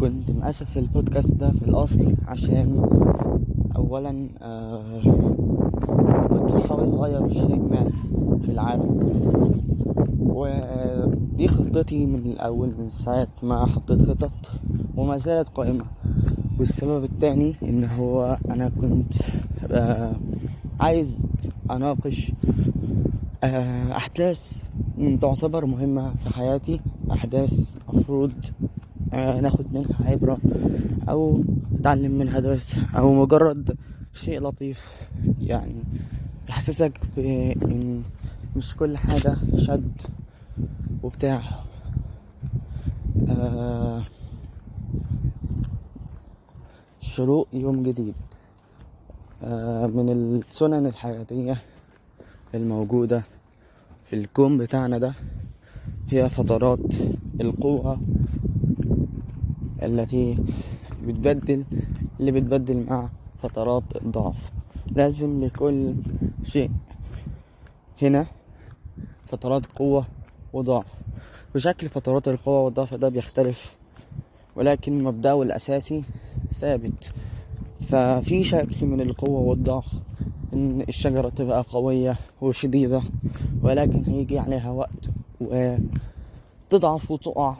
كنت مؤسس البودكاست ده في الأصل عشان أولا آه كنت بحاول أغير شيء ما في العالم. ودي خطتي من الأول من ساعة ما حطيت خطط وما زالت قائمة. والسبب التاني إن هو أنا كنت آه عايز أناقش آه أحداث تعتبر مهمة في حياتي أحداث مفروض ناخد منها عبرة أو نتعلم منها درس أو مجرد شيء لطيف. يعني يحسسك بإن مش كل حاجة شد وبتاع. آه شروق يوم جديد. آه من السنن الحياتية الموجودة في الكون بتاعنا ده هي فترات القوة التي بتبدل اللي بتبدل مع فترات الضعف لازم لكل شيء هنا فترات قوة وضعف. وشكل فترات القوة والضعف ده بيختلف ولكن مبدأه الأساسي ثابت. ففي شكل من القوة والضعف إن الشجرة تبقى قوية وشديدة ولكن هيجي عليها وقت وتضعف وتقع.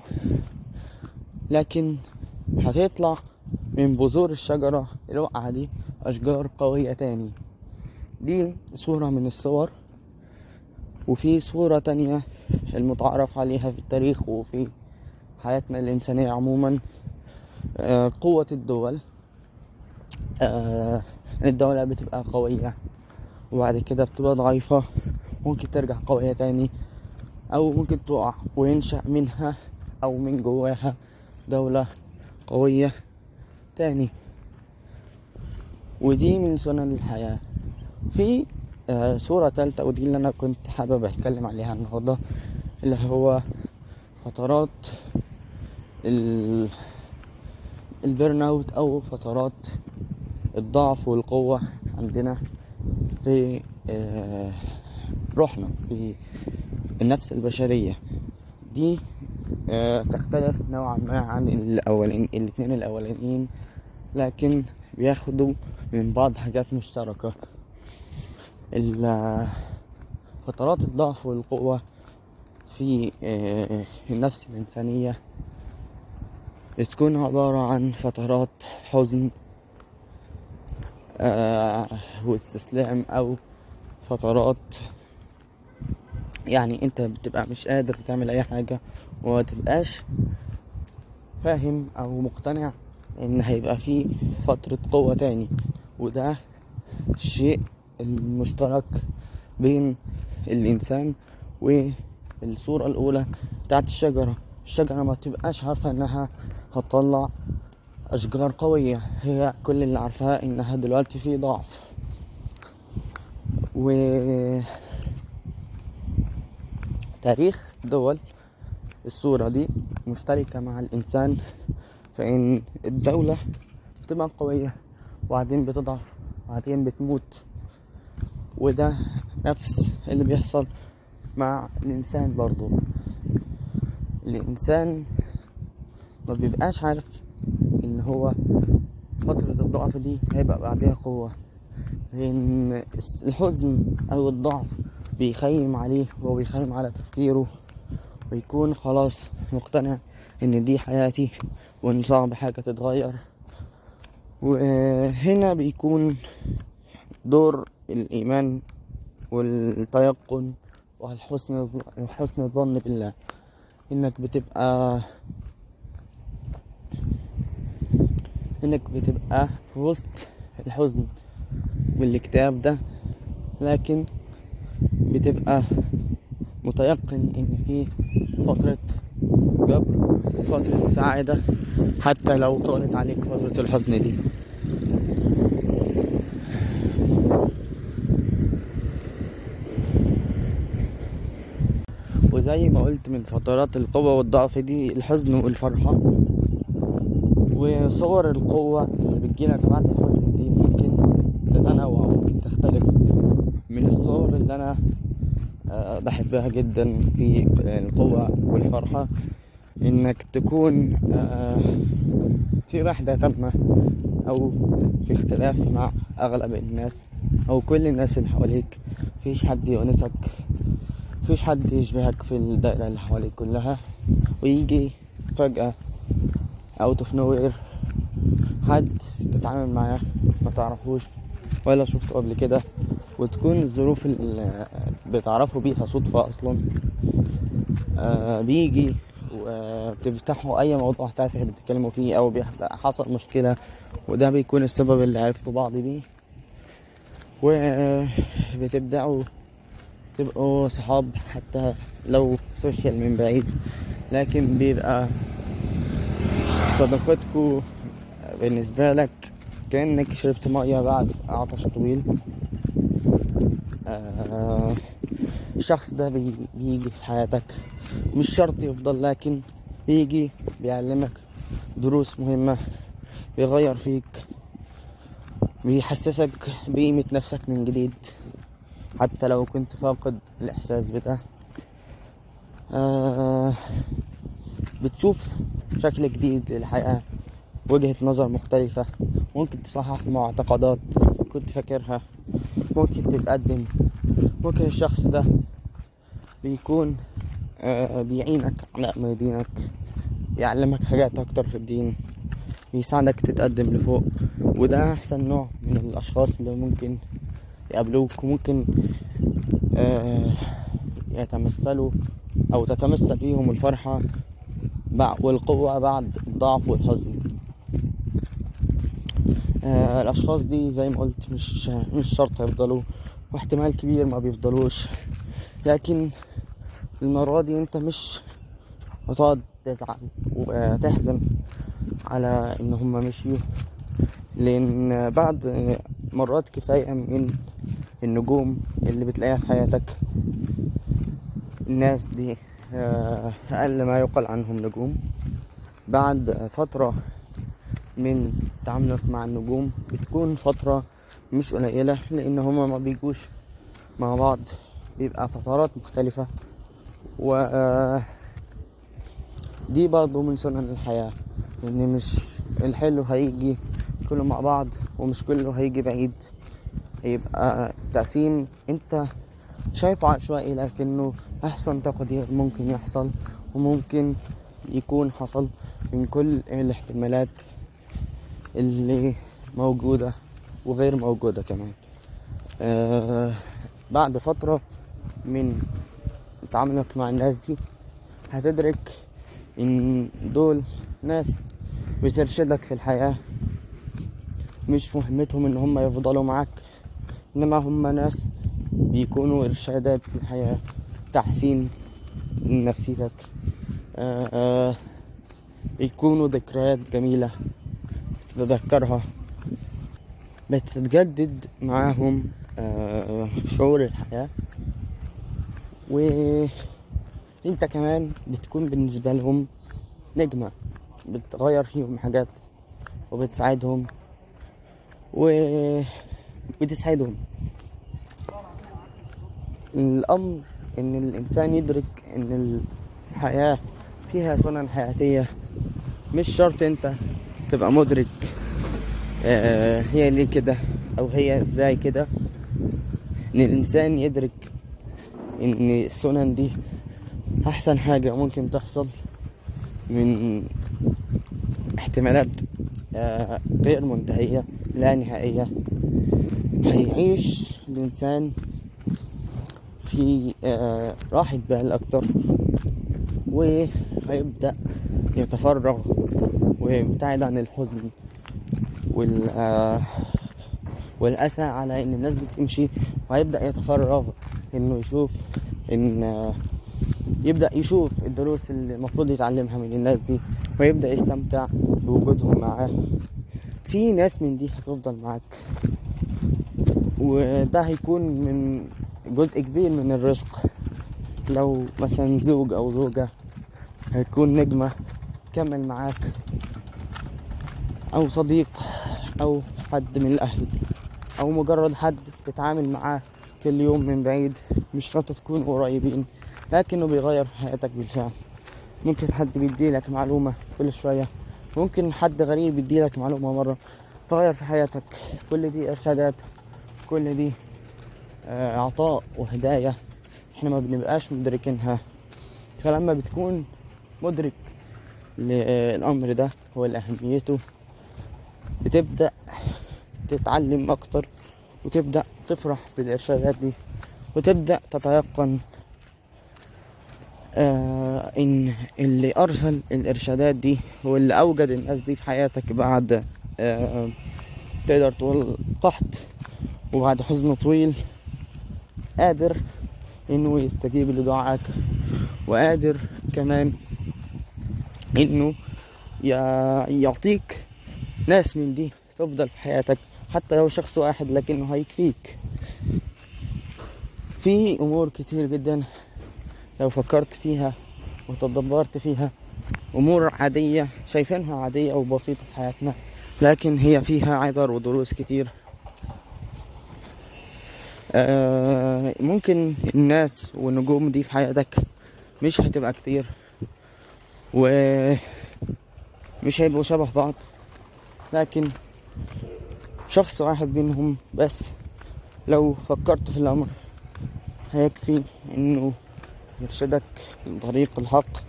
لكن هتطلع من بذور الشجرة الوقعة دي أشجار قوية تاني. دي صورة من الصور وفي صورة تانية المتعارف عليها في التاريخ وفي حياتنا الإنسانية عموما. آه قوة الدول. آه الدولة بتبقى قوية وبعد كده بتبقى ضعيفة. ممكن ترجع قوية تاني أو ممكن تقع وينشأ منها أو من جواها دولة. قوية. تاني. ودي من سنن الحياة. في آه صورة تالتة ودي اللي أنا كنت حابب أتكلم عليها النهاردة اللي هو فترات ال ال burnout أو فترات الضعف والقوة عندنا في آه روحنا في النفس البشرية. دي تختلف نوعا ما عن الأولين الاتنين الأولانيين لكن بياخدوا من بعض حاجات مشتركة. فترات الضعف والقوة في آه النفس الإنسانية بتكون عبارة عن فترات حزن آه واستسلام أو فترات يعني انت بتبقى مش قادر تعمل اي حاجة وما تبقاش فاهم أو مقتنع ان هيبقى في فترة قوة تاني. وده الشيء المشترك بين الانسان والصورة الاولى بتاعت الشجرة. الشجرة ما تبقاش عارفة انها هتطلع اشجار قوية. هي كل اللي عارفاه انها دلوقتي في ضعف. و تاريخ دول الصورة دي مشتركة مع الإنسان فإن الدولة بتبقى قوية وبعدين بتضعف وبعدين بتموت وده نفس اللي بيحصل مع الإنسان برضو الإنسان ما بيبقاش عارف إن هو فترة الضعف دي هيبقى بعدها قوة لأن الحزن أو الضعف بيخيم عليه وبيخيم على تفكيره ويكون خلاص مقتنع إن دي حياتي وإن صعب حاجة تتغير. وهنا بيكون دور الإيمان والتيقن وحسن الظن بالله. إنك بتبقى إنك بتبقى في وسط الحزن والاكتئاب ده. لكن بتبقى متيقن إن في فترة جبر وفترة سعادة حتى لو طالت عليك فترة الحزن دي. وزي ما قلت من فترات القوة والضعف دي الحزن والفرحة وصور القوة اللي بتجيلك بعد الحزن دي ممكن تتنوع ممكن تختلف من الصور اللي أنا بحبها جدا في القوة والفرحة إنك تكون آه، في وحدة تامة أو في اختلاف مع أغلب الناس أو كل الناس اللي حواليك. مفيش حد يونسك مفيش حد يشبهك في الدائرة اللي حواليك كلها. ويجي فجأة out of nowhere حد تتعامل معاه ما تعرفوش ولا شفته قبل كده. وتكون الظروف بتعرفوا بيها صدفة أصلا. آه بيجي وبتفتحوا أي موضوع تافه بتتكلموا فيه أو حصل مشكلة وده بيكون السبب اللي عرفتوا بعض بيه. وبتبدأوا تبقوا صحاب حتى لو social من بعيد لكن بيبقى صداقتكو بالنسبة لك كأنك شربت مية بعد عطش طويل. آه الشخص ده بي- بيجي في حياتك. مش شرط يفضل لكن بيجي بيعلمك دروس مهمة بيغير فيك بيحسسك بقيمة نفسك من جديد حتى لو كنت فاقد الإحساس بده. آه بتشوف شكل جديد للحياة وجهة نظر مختلفة. ممكن تصحح معتقدات كنت فاكرها. ممكن تتقدم. ممكن الشخص ده بيكون آه، بيعينك على دينك بيعلمك حاجات أكتر في الدين بيساعدك تتقدم لفوق. وده أحسن نوع من الأشخاص اللي ممكن يقابلوك وممكن آه، يتمثلوا أو تتمثل فيهم الفرحة والقوة بعد الضعف والحزن. آه الأشخاص دي زي ما قلت مش مش شرط يفضلوا واحتمال كبير ما بيفضلوش. لكن المرة دي أنت مش هتقعد تزعل وتحزن على إن هما مشيوا. لأن بعد مرات كفاية من النجوم اللي بتلاقيها في حياتك. الناس دي آه، أقل ما يقال عنهم نجوم. بعد فترة من تعاملك مع النجوم بتكون فترة مش قليلة لأن هما ما بيجوش مع بعض بيبقى فترات مختلفة. و آه، دي برضه من سنن الحياة إن مش الحلو هيجي كله مع بعض ومش كله هيجي بعيد. يبقى تقسيم أنت شايفه عشوائي لكنه أحسن تقدير ممكن يحصل وممكن يكون حصل من كل الاحتمالات. اللي موجودة وغير موجودة كمان. آه بعد فترة من تعاملك مع الناس دي هتدرك إن دول ناس بترشدك في الحياة. مش مهمتهم إن هم يفضلوا معاك إنما هم ناس بيكونوا إرشادات في الحياة تحسين نفسيتك آه آه بيكونوا ذكريات جميلة. تتذكرها بتتجدد معاهم آه شعور الحياة. وانت كمان بتكون بالنسبة لهم نجمة بتغير فيهم حاجات وبتساعدهم وبتسعدهم الأمر إن الإنسان يدرك إن الحياة فيها سنن حياتية مش شرط أنت تبقى مدرك آه، هي ليه كده أو هي إزاي كده. إن الإنسان يدرك إن السنن دي أحسن حاجة ممكن تحصل من احتمالات آه، غير منتهية لا نهائية. هيعيش الإنسان في آه، راحة بال أكتر وهيبدأ يتفرغ ويبتعد عن الحزن وال آه، والأسى على إن الناس بتمشي وهيبدأ يتفرغ إنه يشوف إن آه، يبدأ يشوف الدروس اللي المفروض يتعلمها من الناس دي ويبدأ يستمتع بوجودهم معاه. في ناس من دي هتفضل معاك. وده هيكون من جزء كبير من الرزق. لو مثلا زوج أو زوجة هتكون نجمة كمل معاك. أو صديق أو حد من الأهل أو مجرد حد تتعامل معاه كل يوم من بعيد مش شرط تكونوا قريبين لكنه بيغير في حياتك بالفعل. ممكن حد بيديلك معلومة كل شوية ممكن حد غريب يديلك معلومة مرة تغير في حياتك. كل دي إرشادات كل دي آه، عطاء وهدايا إحنا ما بنبقاش مدركينها. فلما بتكون مدرك للأمر ده ولأهميته بتبدأ تتعلم أكتر وتبدأ تفرح بالإرشادات دي وتبدأ تتيقن آه إن اللي أرسل الإرشادات دي واللي أوجد الناس دي في حياتك بعد آه تقدر تقول قحط وبعد حزن طويل قادر إنه يستجيب لدعائك وقادر كمان إنه يعطيك ناس من دي تفضل في حياتك حتى لو شخص واحد لكنه هيكفيك. في أمور كتير جدا لو فكرت فيها وتدبرت فيها أمور عادية شايفينها عادية أو بسيطة في حياتنا لكن هي فيها عبر ودروس كتير. آه ممكن الناس والنجوم دي في حياتك مش هتبقى كتير ومش هيبقوا شبه بعض. لكن شخص واحد منهم بس لو فكرت في الأمر هيكفي إنه يرشدك لطريق الحق.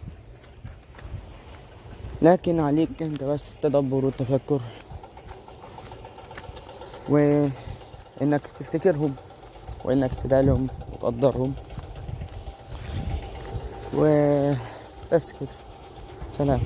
لكن عليك أنت بس التدبر والتفكر وإنك تفتكرهم وإنك تدعي وتقدرهم. وبس كده. سلام.